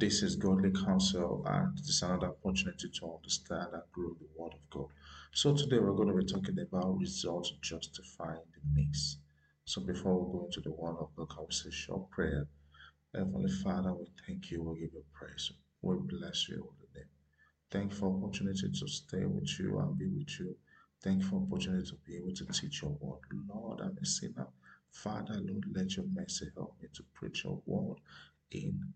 This is Godly Counsel, and this is another opportunity to understand and grow the Word of God. So, today we're going to be talking about results justifying the means. So, before we go into the Word of God, can we say short prayer? Heavenly Father, we thank you, we give you praise, we bless you, holy name. Thank you for opportunity to stay with you and be with you. Thank you for opportunity to be able to teach your word. Lord, I'm a sinner. Father, Lord, let your mercy help me to preach your word in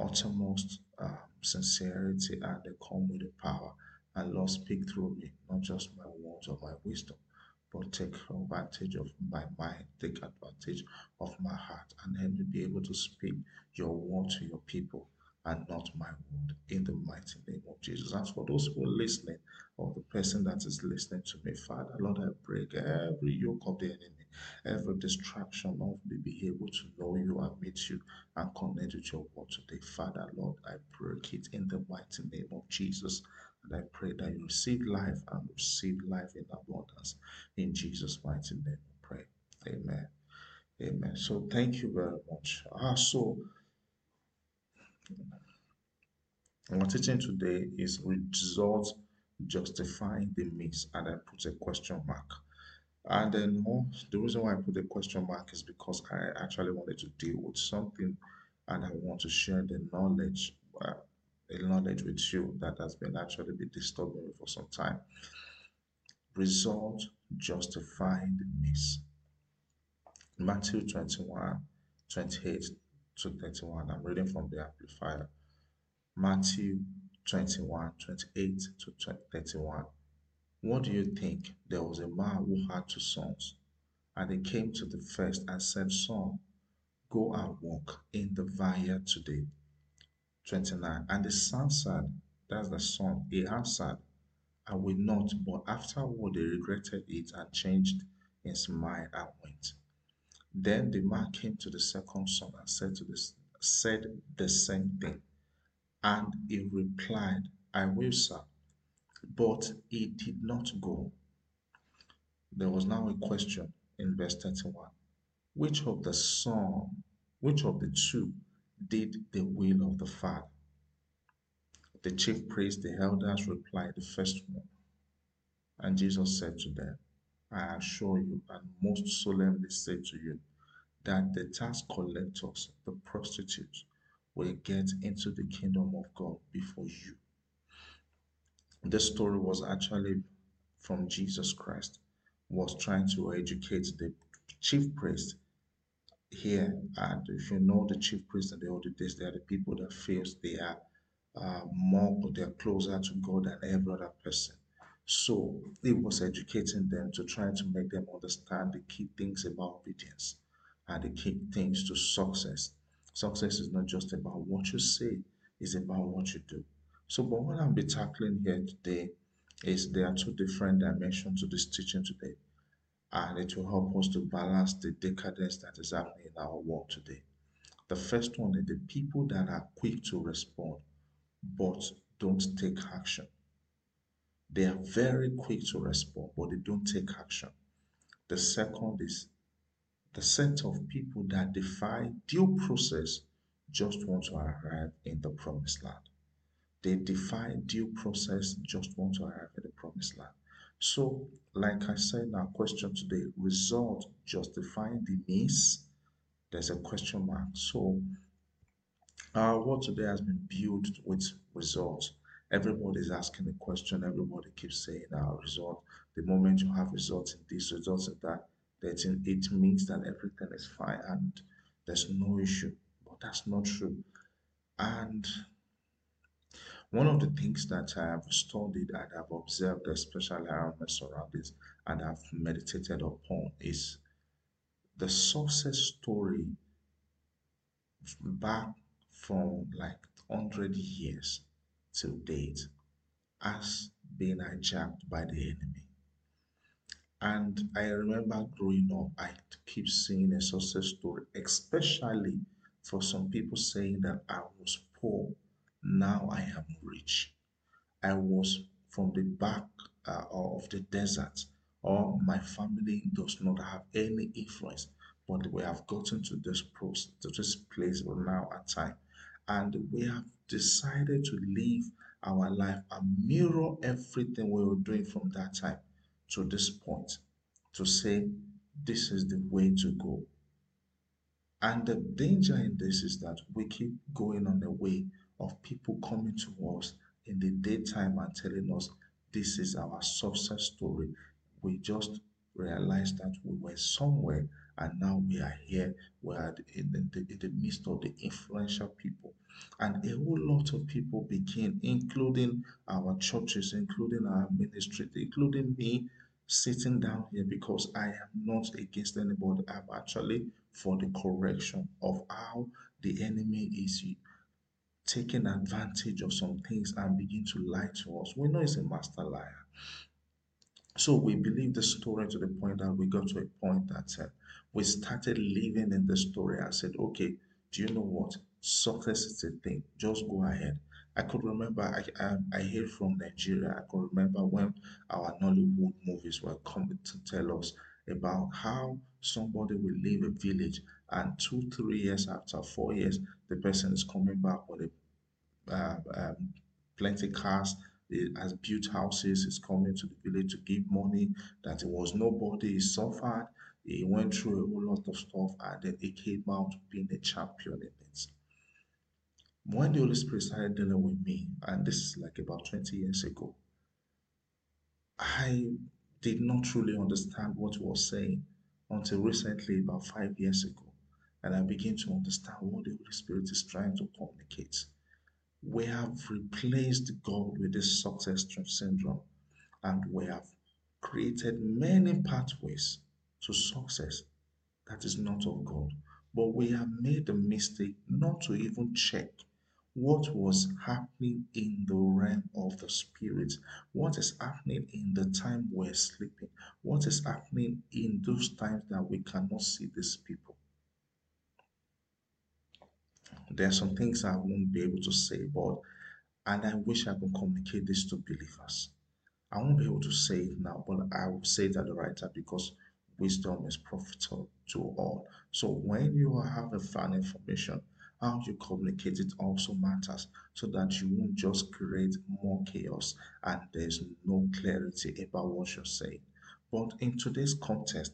uttermost uh, sincerity and they come with the power. And Lord, speak through me, not just my words or my wisdom, but take advantage of my mind, take advantage of my heart, and help me be able to speak your word to your people and not my word in the mighty name of Jesus. As for those who are listening, or the person that is listening to me, Father, Lord, I break every yoke of the enemy, every distraction of me be able to know you and meet you and connect with your word today. Father, Lord, I break it in the mighty name of Jesus. And I pray that you receive life and receive life in abundance. In Jesus' mighty name, we pray. Amen. Amen. So thank you very much. Ah, so our teaching today is results justifying the means, and I put a question mark. And then the reason why I put a question mark is because I actually wanted to deal with something and I want to share the knowledge, uh, the knowledge with you that has been actually been disturbing me for some time. Result means. Matthew 21, 28 to 31. I'm reading from the Amplified. Matthew 21, 28 to 31. What do you think? There was a man who had two sons, and he came to the first and said, Son, go and walk in the vineyard today. 29. And the son said, That's the son. He answered, I will not, but afterward he regretted it and changed his mind and went. Then the man came to the second son and said to this said the same thing. And he replied, I will, sir. But he did not go. There was now a question in verse 31. Which of the son, which of the two did the will of the Father? The chief priest, the elders replied, The first one. And Jesus said to them, I assure you and most solemnly say to you that the tax collectors, the prostitutes, will get into the kingdom of God before you. This story was actually from Jesus Christ, was trying to educate the chief priest here. And if you know the chief priest in the old days, they are the people that feels they are uh, more, they are closer to God than every other person. So it was educating them to try to make them understand the key things about obedience and the key things to success. Success is not just about what you say, it's about what you do. So, but what I'll be tackling here today is there are two different dimensions to this teaching today, and it will help us to balance the decadence that is happening in our world today. The first one is the people that are quick to respond but don't take action. They are very quick to respond, but they don't take action. The second is the set of people that defy due process just want to arrive in the promised land. They defy due process, just want to arrive at the promised land. So, like I said in our question today, result justifying the means, there's a question mark. So, our world today has been built with results. Everybody is asking a question, everybody keeps saying our result. The moment you have results in this, results in that, that it means that everything is fine and there's no issue. But that's not true. And one of the things that I have studied and have observed, especially around my surroundings, and have meditated upon is the success story back from like 100 years to date has been hijacked by the enemy. And I remember growing up, I keep seeing a success story, especially for some people saying that I was poor now I am rich. I was from the back uh, of the desert, or my family does not have any influence, but we have gotten to this post, to this place now at time. and we have decided to live our life and mirror everything we were doing from that time to this point to say this is the way to go. And the danger in this is that we keep going on the way of people coming to us in the daytime and telling us this is our success story. We just realized that we were somewhere and now we are here. We are in the, in the midst of the influential people. And a whole lot of people begin, including our churches, including our ministry, including me, sitting down here because I am not against anybody. I'm actually for the correction of how the enemy is taking advantage of some things and begin to lie to us. We know he's a master liar. So we believe the story to the point that we got to a point that uh, we started living in the story I said, okay, do you know what? Success is a thing. Just go ahead. I could remember, I, I, I hear from Nigeria, I could remember when our Nollywood movies were coming to tell us about how somebody will leave a village and two, three years after, four years, the person is coming back with a, uh, um, plenty cars, he has built houses, he's coming to the village to give money, that it was nobody, he suffered, he went through a whole lot of stuff, and then he came out being a champion in it. When the Holy Spirit started dealing with me, and this is like about 20 years ago, I did not truly understand what he was saying until recently, about five years ago. And I begin to understand what the Holy Spirit is trying to communicate we have replaced God with this success syndrome and we have created many pathways to success that is not of God. But we have made the mistake not to even check what was happening in the realm of the spirit, what is happening in the time we're sleeping, what is happening in those times that we cannot see these people. There are some things I won't be able to say, but and I wish I could communicate this to believers. I won't be able to say it now, but I will say it at the right time because wisdom is profitable to all. So when you have a fan information, how you communicate it also matters so that you won't just create more chaos and there's no clarity about what you're saying. But in today's context,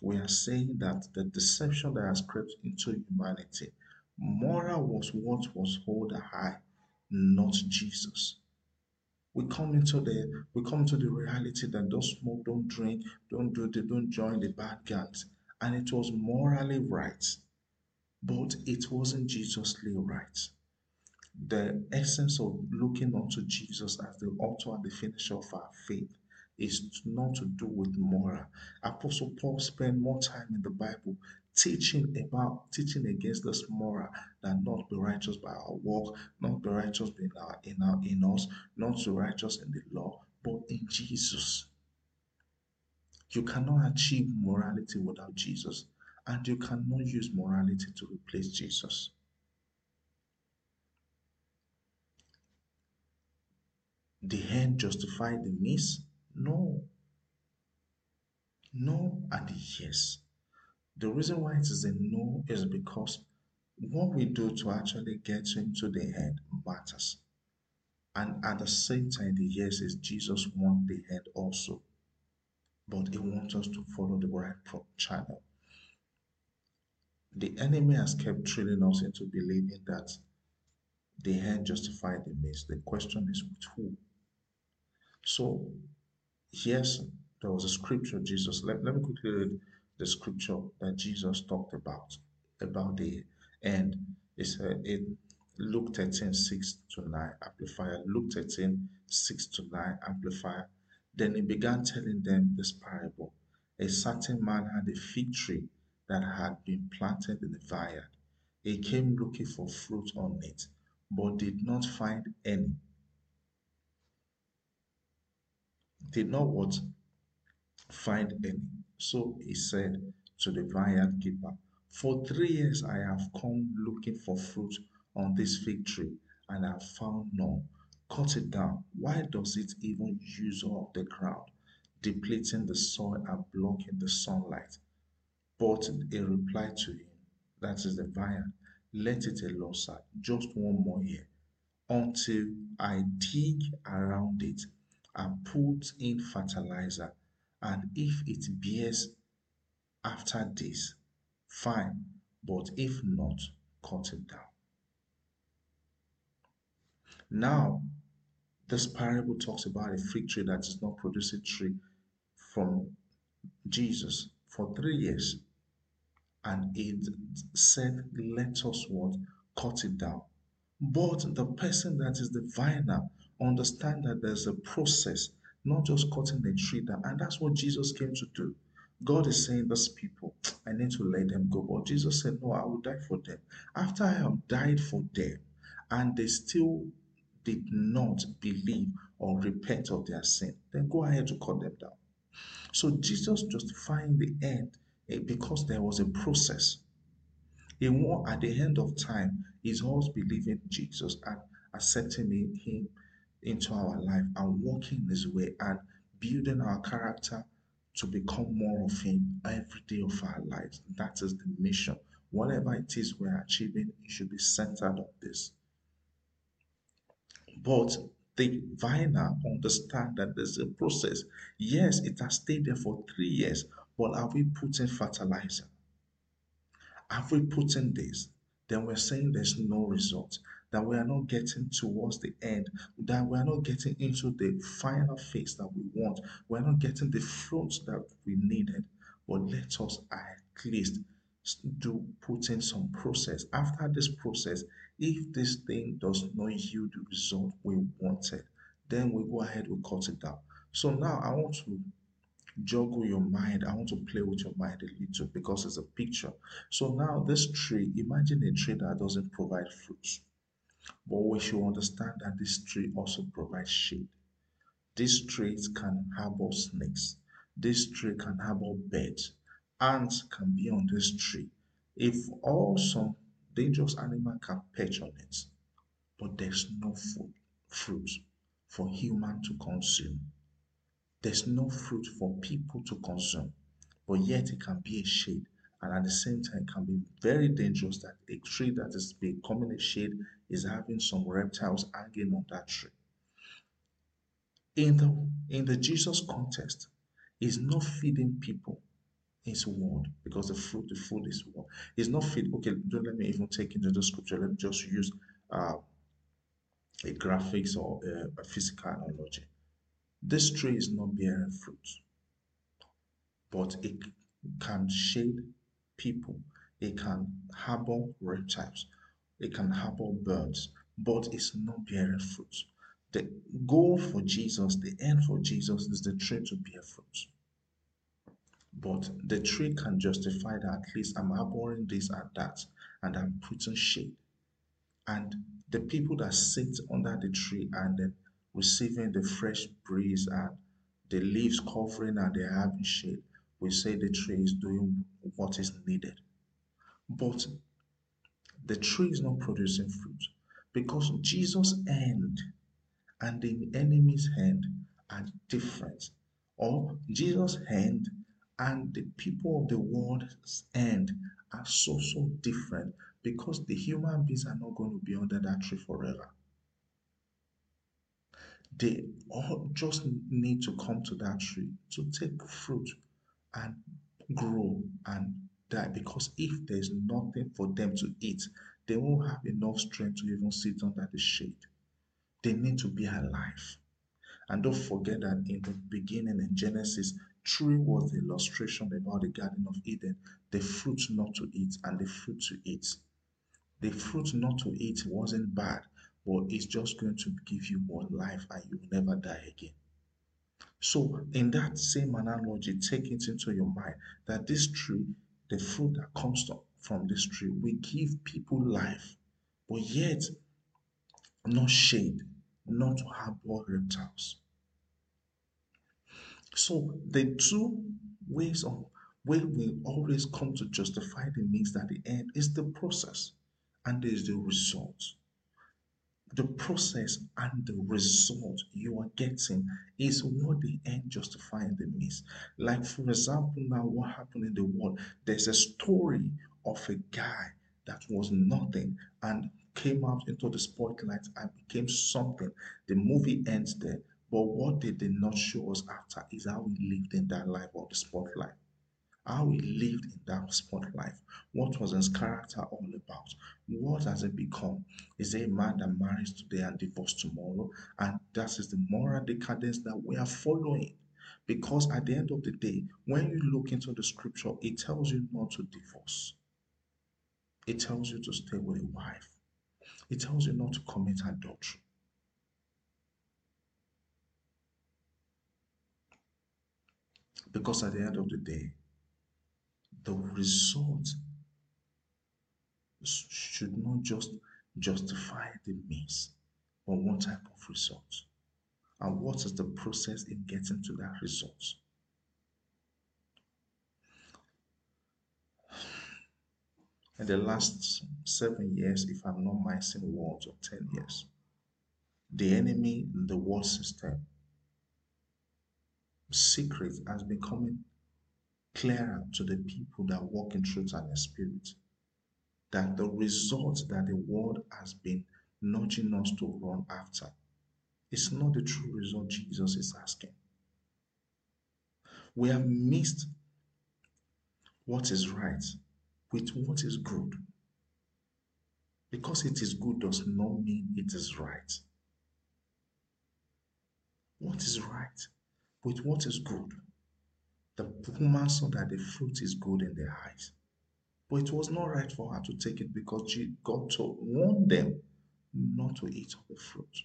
we are saying that the deception that has crept into humanity Moral was what was held high, not Jesus. We come into the we come to the reality that don't smoke, don't drink, don't do they don't join the bad gangs. And it was morally right, but it wasn't Jesusly right. The essence of looking unto Jesus as the author and the finisher of our faith is not to do with moral. Apostle Paul spent more time in the Bible teaching about teaching against this moral that not be righteous by our work, not be righteous in our in our in us, not to righteous in the law, but in Jesus. You cannot achieve morality without Jesus, and you cannot use morality to replace Jesus. The end justify the means? No. No and yes. The reason why it is a no is because what we do to actually get into the head matters. And at the same time, the yes is Jesus wants the head also. But he wants us to follow the right channel. The enemy has kept trailing us into believing that the head justified the means. The question is with who? So, yes, there was a scripture, Jesus. Let, let me quickly read the scripture that Jesus talked about, about the end. It said in Luke 13, 6 to 9, Amplified. Luke 13, 6 to 9, Amplified. Then he began telling them this parable. A certain man had a fig tree that had been planted in the vineyard. He came looking for fruit on it, but did not find any. Did not what? Find any. So he said to the vineyard keeper, For three years I have come looking for fruit on this fig tree, and I have found none. Cut it down. Why does it even use up the ground, depleting the soil and blocking the sunlight? But he replied to him, that is the vineyard, let it alone, sir. Just one more year until I dig around it and put in fertilizer. And if it bears after this, fine. But if not, cut it down. Now, this parable talks about a fig tree that is not producing tree from Jesus for three years. And it said, Let us what? Cut it down. But the person that is the viner understand that there's a process, not just cutting the tree down. And that's what Jesus came to do. God is saying, These people, I need to let them go. But Jesus said, No, I will die for them. After I have died for them, and they still did not believe or repent of their sin, then go ahead to cut them down. So Jesus justifying the end eh, because there was a process. A war at the end of time is us believing Jesus and accepting Him into our life and walking His way and building our character to become more of Him every day of our lives. That is the mission. Whatever it is we're achieving, it should be centered on this. But the viner understand that there's a process. Yes, it has stayed there for three years, but are we putting fertilizer? Have we put in this? Then we're saying there's no result, that we are not getting towards the end, that we are not getting into the final phase that we want. We're not getting the fruits that we needed. But let us at least do put in some process. After this process, if this thing does not yield the result we wanted, then we go ahead, we cut it down. So now I want to juggle your mind. I want to play with your mind a little because it's a picture. So now this tree, imagine a tree that doesn't provide fruits. But we should understand that this tree also provides shade. These trees can harbor snakes. This tree can harbor birds. Ants can be on this tree. If also dangerous animal can perch on it, but there's no food, fruit for human to consume. There's no fruit for people to consume, but yet it can be a shade, and at the same time, it can be very dangerous that a tree that is becoming a shade is having some reptiles hanging on that tree. In the in the Jesus context, is not feeding people his word because the fruit, the food is word. Not fit. Okay, don't let me even take into the scripture. Let me just use uh, a graphics or a, a physical analogy. This tree is not bearing fruit, but it can shade people. It can harbor reptiles. It can harbor birds, but it's not bearing fruit. The goal for Jesus, the end for Jesus, is the tree to bear fruit. But the tree can justify that at least I'm harboring this and that, and I'm putting shade. And the people that sit under the tree and then receiving the fresh breeze and the leaves covering and they're having shade, we say the tree is doing what is needed. But the tree is not producing fruit because Jesus' end and the enemy's hand are different. Or Jesus' hand and the people of the world's end are so, so different because the human beings are not going to be under that tree forever. They all just need to come to that tree to take fruit and grow and die because if there's nothing for them to eat, they won't have enough strength to even sit under the shade. They need to be alive. And don't forget that in the beginning in Genesis, tree was the illustration about the Garden of Eden, the fruit not to eat and the fruit to eat. The fruit not to eat wasn't bad, but it's just going to give you more life and you will never die again. So, in that same analogy, take it into your mind that this tree, the fruit that comes from this tree, will give people life, but yet not shade, not to harbor reptiles. So the two ways of way we always come to justify the means that the end is the process and there is the result. The process and the result you are getting is what the end justifying the means. Like, for example, now what happened in the world, there's a story of a guy that was nothing and came out into the spotlight and became something. The movie ends there. But what they did not show us after is how he lived in that life of the spotlight. How he lived in that spotlight. What was his character all about? What has it become? Is it a man that marries today and divorces tomorrow? And that is the moral decadence that we are following. Because at the end of the day, when you look into the scripture, it tells you not to divorce. It tells you to stay with a wife. It tells you not to commit adultery. Because at the end of the day, the result should not just justify the means, but what type of result. And what is the process in getting to that result? In the last seven years, if I'm not missing words, or 10 years, the enemy in the world system secret has becoming clearer to the people that walk in truth and in spirit. That the result that the world has been nudging us to run after is not the true result Jesus is asking. We have missed what is right with what is good. Because it is good does not mean it is right. What is right with what is good. The woman saw that the fruit is good in their eyes. But it was not right for her to take it because she God told, warned them not to eat of the fruit.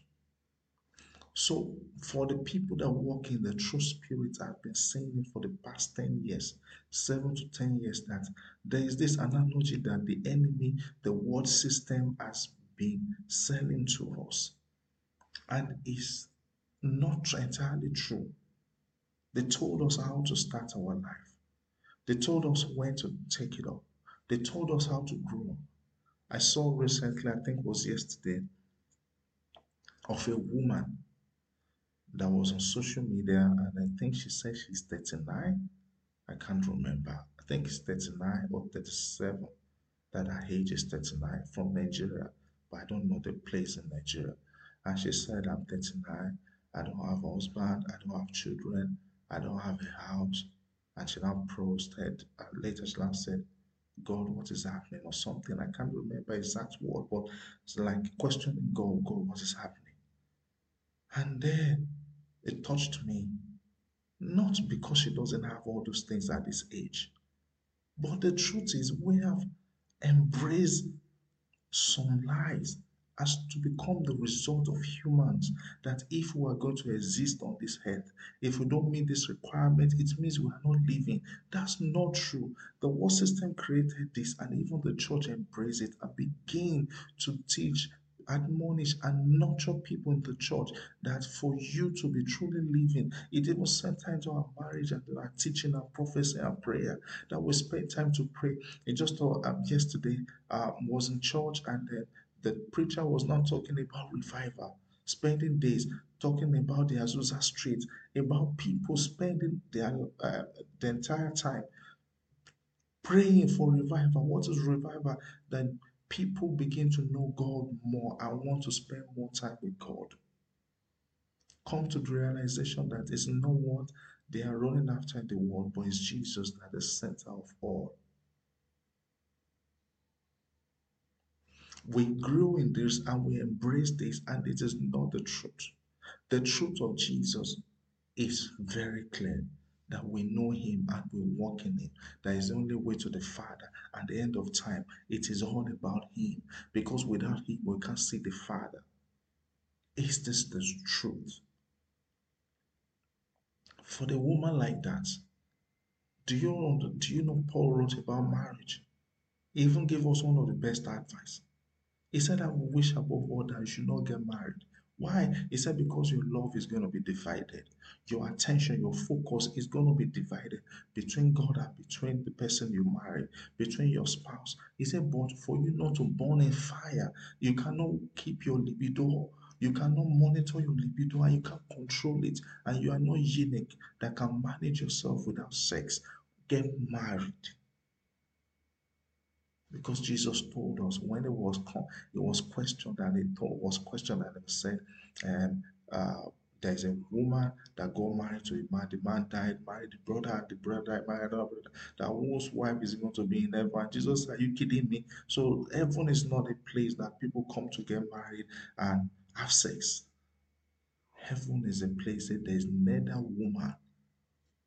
So, for the people that walk in the true spirit, I've been saying it for the past 10 years, 7 to 10 years, that there is this analogy that the enemy, the world system, has been selling to us and is not entirely true. They told us how to start our life. They told us when to take it up. They told us how to grow. I saw recently, I think it was yesterday, of a woman that was on social media, and I think she said she's 39. I can't remember. I think it's 39 or 37 that her age is 39 from Nigeria, but I don't know the place in Nigeria. And she said, I'm 39, I don't have a husband, I don't have children, I don't have a house. And she now protested. Later, she now said, God, what is happening? Or something. I can't remember exact word, but it's like questioning God, God, what is happening? And then it touched me. Not because she doesn't have all those things at this age, but the truth is, we have embraced some lies as to become the result of humans. That if we are going to exist on this earth, if we don't meet this requirement, it means we are not living. That's not true. The world system created this, and even the church embraced it and began to teach admonish and nurture people in the church that for you to be truly living, it even spend time to our marriage and our teaching and prophecy and prayer. That we spend time to pray. It just uh, um, yesterday um, was in church and then the preacher was not talking about revival, spending days talking about the Azusa Street, about people spending their uh, the entire time praying for revival. What is revival? Then people begin to know God more and want to spend more time with God. Come to the realization that it's not what they are running after in the world, but it's Jesus that is the center of all. We grew in this and we embrace this, and it is not the truth. The truth of Jesus is very clear that we know him and we walk in him. That is the only way to the Father. At the end of time, it is all about him. Because without him, we can't see the Father. Is this the truth? For the woman like that, do you know, do you know Paul wrote about marriage? He even gave us one of the best advice. He said, I wish above all that you should not get married. Why? He said, because your love is going to be divided. Your attention, your focus is going to be divided between God and between the person you marry, between your spouse. He said, but for you not to burn in fire, you cannot keep your libido. You cannot monitor your libido and you can't control it. And you are not unique that can manage yourself without sex. Get married. Because Jesus told us when it was it was questioned and it was questioned and it said, um, uh, there's a woman that got married to a man, the man died, married the brother, the brother died, married another brother. That whose wife is going to be in heaven. Jesus, are you kidding me? So heaven is not a place that people come to get married and have sex. Heaven is a place that there's neither woman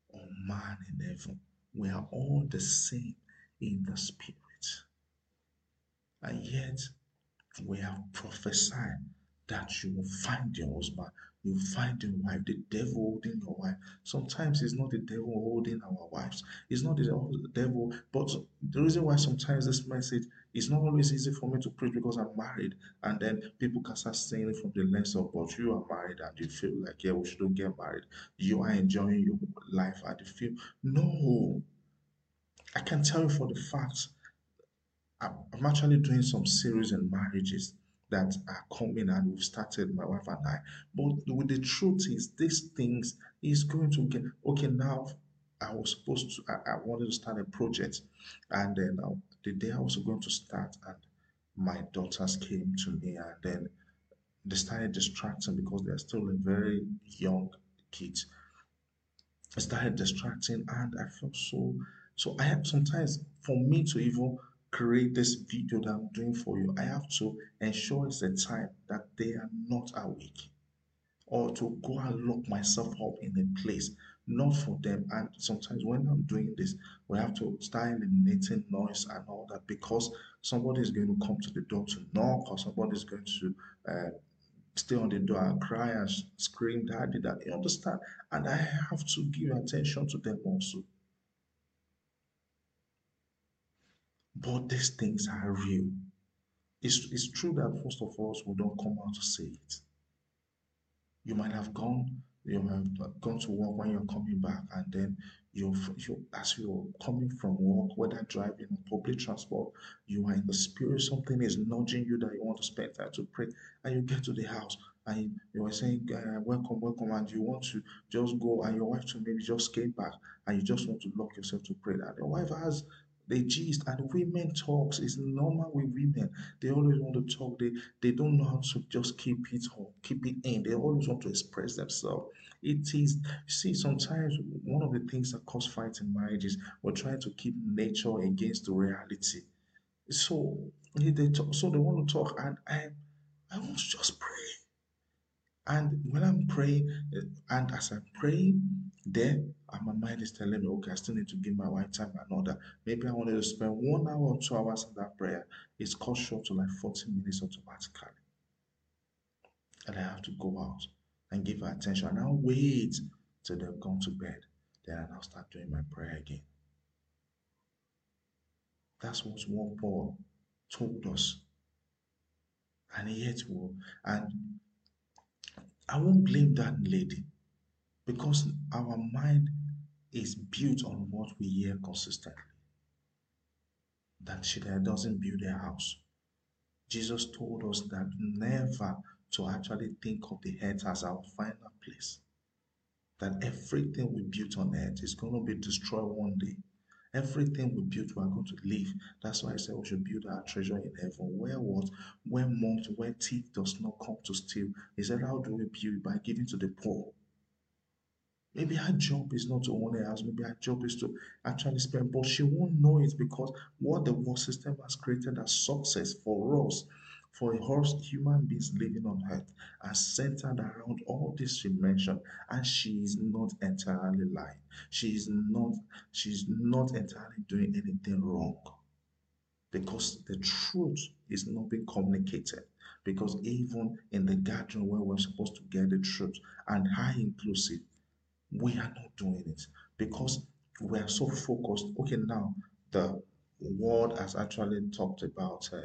or man in heaven. We are all the same in the spirit. And yet, we have prophesied that you will find your husband, you find your wife, the devil holding your wife. Sometimes it's not the devil holding our wives, it's not the devil. But the reason why sometimes this message is not always easy for me to preach because I'm married, and then people can start saying it from the lens of, but you are married and you feel like, yeah, we shouldn't get married. You are enjoying your life at the field. No, I can tell you for the fact I'm actually doing some series in marriages that are coming and we've started, my wife and I. But with the truth is, these things is going to get okay. Now, I was supposed to, I, I wanted to start a project, and then uh, the day I was going to start, and my daughters came to me, and then they started distracting because they're still a very young kids. I started distracting, and I felt so. So I have sometimes for me to even create this video that I'm doing for you, I have to ensure it's a time that they are not awake or to go and lock myself up in a place, not for them. And sometimes when I'm doing this, we have to start eliminating noise and all that because somebody is going to come to the door to knock or somebody is going to uh, stay on the door and cry and scream, Daddy, that you understand? And I have to give attention to them also. But these things are real. It's, it's true that most of us we don't come out to say it. You might have gone, you might have gone to work when you're coming back, and then you you as you're coming from work, whether driving or public transport, you are in the spirit, something is nudging you that you want to spend time to pray, and you get to the house and you are saying uh, welcome, welcome, and you want to just go, and your wife to maybe just came back, and you just want to lock yourself to pray. And your wife has they gist and women talks is normal with women. They always want to talk. They they don't know how to just keep it home, keep it in. They always want to express themselves. It is see sometimes one of the things that cause fights in marriages we're trying to keep nature against the reality. So they talk, so they want to talk and I I want to just pray. And when I'm praying, eh, and as I'm praying, then my mind is telling me, okay, I still need to give my wife time and that. Maybe I wanted to spend one hour or two hours in that prayer. It's cut short to like 40 minutes automatically. And I have to go out and give her attention. And I'll wait till they've gone to bed. Then I'll start doing my prayer again. That's what one Paul told us. And yet, and I won't blame that lady because our mind is built on what we hear consistently. That she doesn't build a house. Jesus told us that never to actually think of the earth as our final place. That everything we built on earth is going to be destroyed one day. Everything we build, we are going to leave. That's why I said we should build our treasure in heaven. Where what? Where moth, where thief does not come to steal. He said, How do we build? By giving to the poor. Maybe her job is not to own a house, maybe her job is to actually spend, but she won't know it because what the world system has created as success for us, for us human beings living on earth, are centered around all this she mentioned, and she is not entirely lying. She is not, she's not entirely doing anything wrong. Because the truth is not being communicated because even in the gathering where we're supposed to get the truth and high inclusive we are not doing it because we are so focused. Okay, now the world has actually talked about uh,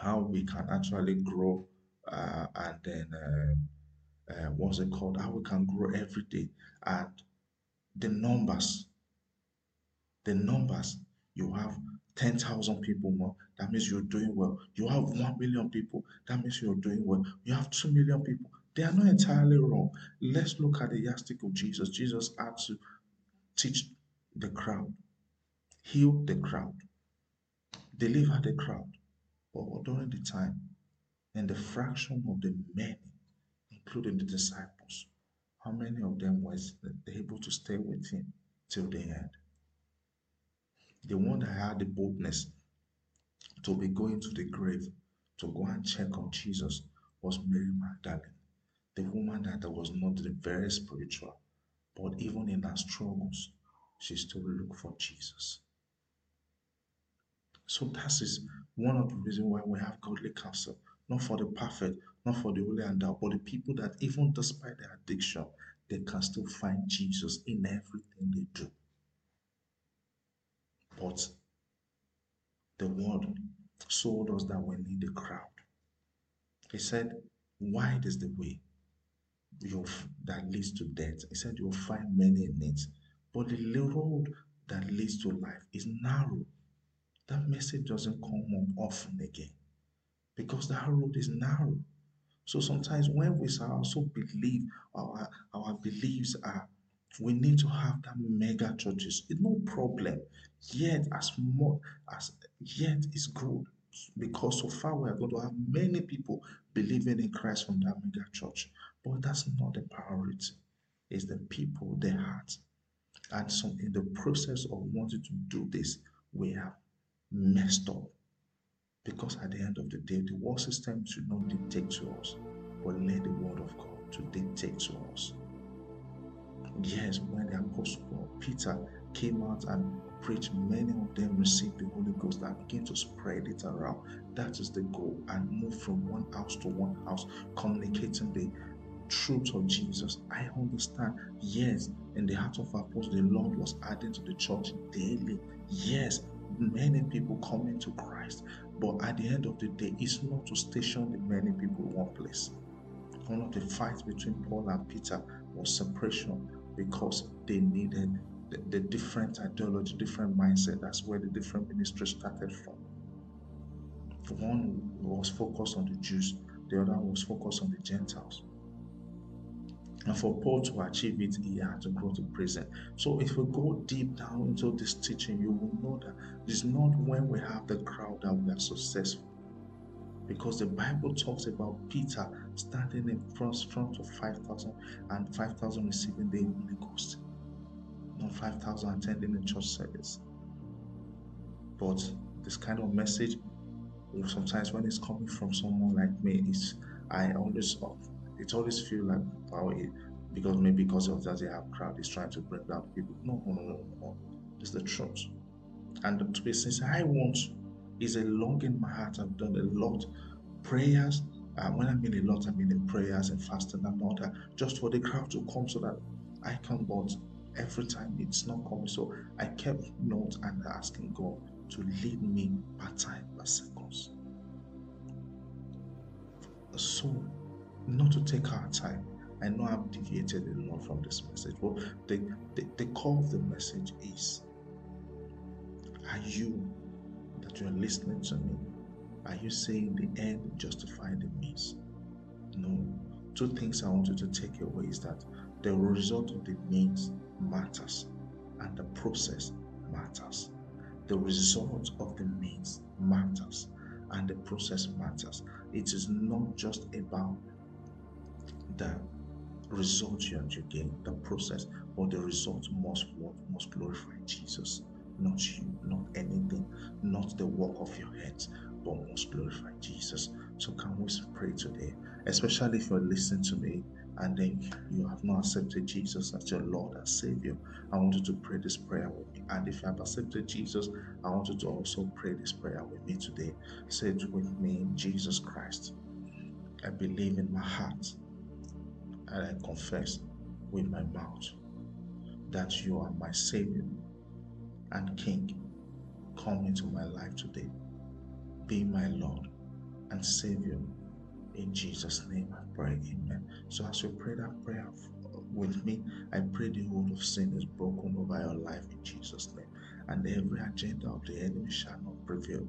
how we can actually grow uh, and then uh, uh, what's it called? How we can grow every day and the numbers, the numbers you have 10,000 people more, that means you're doing well. You have 1 million people, that means you're doing well. You have 2 million people, they are not entirely wrong. Let's look at the yardstick of Jesus. Jesus had to teach the crowd, heal the crowd. deliver the crowd. But during the time, and the fraction of the many, including the disciples, how many of them was able to stay with him till the end? The one that had the boldness to be going to the grave to go and check on Jesus was Mary Magdalene, the woman that was not the very spiritual, but even in her struggles, she still looked for Jesus. So that is one of the reasons why we have godly counsel, not for the perfect, not for the holy and thou, but the people that even despite their addiction, they can still find Jesus in everything they do. But the word showed us that we need a crowd. He said, Wide is the way that leads to death. He said, You'll find many in it. But the road that leads to life is narrow. That message doesn't come up often again because that road is narrow. So sometimes when we also believe our our beliefs are we need to have that mega churches. It's no problem. Yet as more as yet is good because so far we are going to have many people believing in Christ from that mega church. But that's not the priority. It's the people, the heart. And so in the process of wanting to do this, we have messed up. Because at the end of the day, the world system should not dictate to us, but let the word of God to dictate to us. Yes, when the apostle Peter came out and preached, many of them received the Holy Ghost and began to spread it around. That is the goal, and move from one house to one house, communicating the truth of Jesus. I understand. Yes, in the heart of apostles, the Lord was adding to the church daily. Yes, many people coming to Christ. But at the end of the day, it's not to station the many people in one place. One of the fights between Paul and Peter was separation because they needed the, the different ideology, different mindset. That's where the different ministries started from. One was focused on the Jews, the other was focused on the Gentiles. And for Paul to achieve it, he had to go to prison. So if we go deep down into this teaching, you will know that it's not when we have the crowd that we are successful. Because the Bible talks about Peter standing in front, front of 5,000 and 5,000 receiving the Holy Ghost. Not 5,000 attending the church service. But this kind of message, sometimes when it's coming from someone like me, it's I always it always feel like it, because maybe because of that they have crowd is trying to bring down people. No, no, no, no, no. It's the truth. And to be sincere, I want is a long in my heart. I've done a lot prayers. Uh, when I mean a lot, I mean in prayers and fasting and all that, just for the crowd to come so that I can. But every time it's not coming, so I kept note and asking God to lead me by time, by seconds. So not to take our time. I know I've deviated a lot from this message, but the, the, the core of the message is Are you, that you are listening to me, are you saying the end justify the means? No. Two things I want you to take away is that the result of the means matters and the process matters. The result of the means matters and the process matters. It is not just about the result you gain, the process, or the result must must glorify Jesus, not you, not anything, not the work of your hands, but must glorify Jesus. So can we pray today, especially if you're listening to me and then you have not accepted Jesus as your Lord and Savior. I want you to pray this prayer with me. And if you have accepted Jesus, I want you to also pray this prayer with me today. Say it with me, Jesus Christ. I believe in my heart and I confess with my mouth that you are my Savior and King. Come into my life today. Be my Lord and Savior. In Jesus' name I pray. Amen. So as you pray that prayer with me, I pray the hold of sin is broken over your life in Jesus' name and every agenda of the enemy shall not prevail.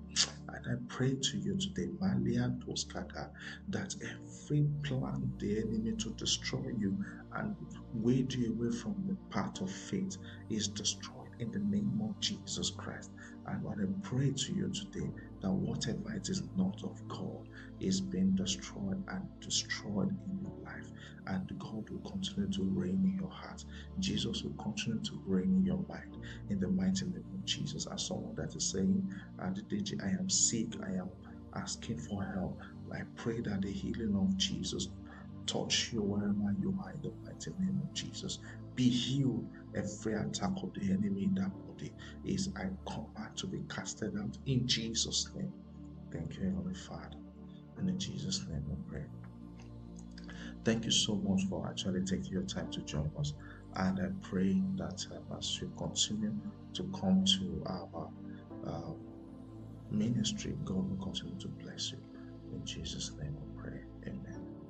And I pray to you today, Malian Toskata, that every plan the enemy to destroy you and wade you away from the path of faith is destroyed in the name of Jesus Christ. And I pray to you today that whatever it is not of God is being destroyed and destroyed in your life. And God will continue to reign in your heart. Jesus will continue to reign in your mind. In the mighty name of Jesus. As someone that is saying, I am sick, I am asking for help. I pray that the healing of Jesus touch you wherever you are in the mighty name of Jesus. Be healed. Every attack of the enemy in that body is I command to be casted out in Jesus' name. Thank you, Heavenly Father. And in Jesus' name we pray. Thank you so much for actually taking your time to join us. And I pray that uh, as you continue to come to our uh, ministry, God will continue to bless you. In Jesus' name.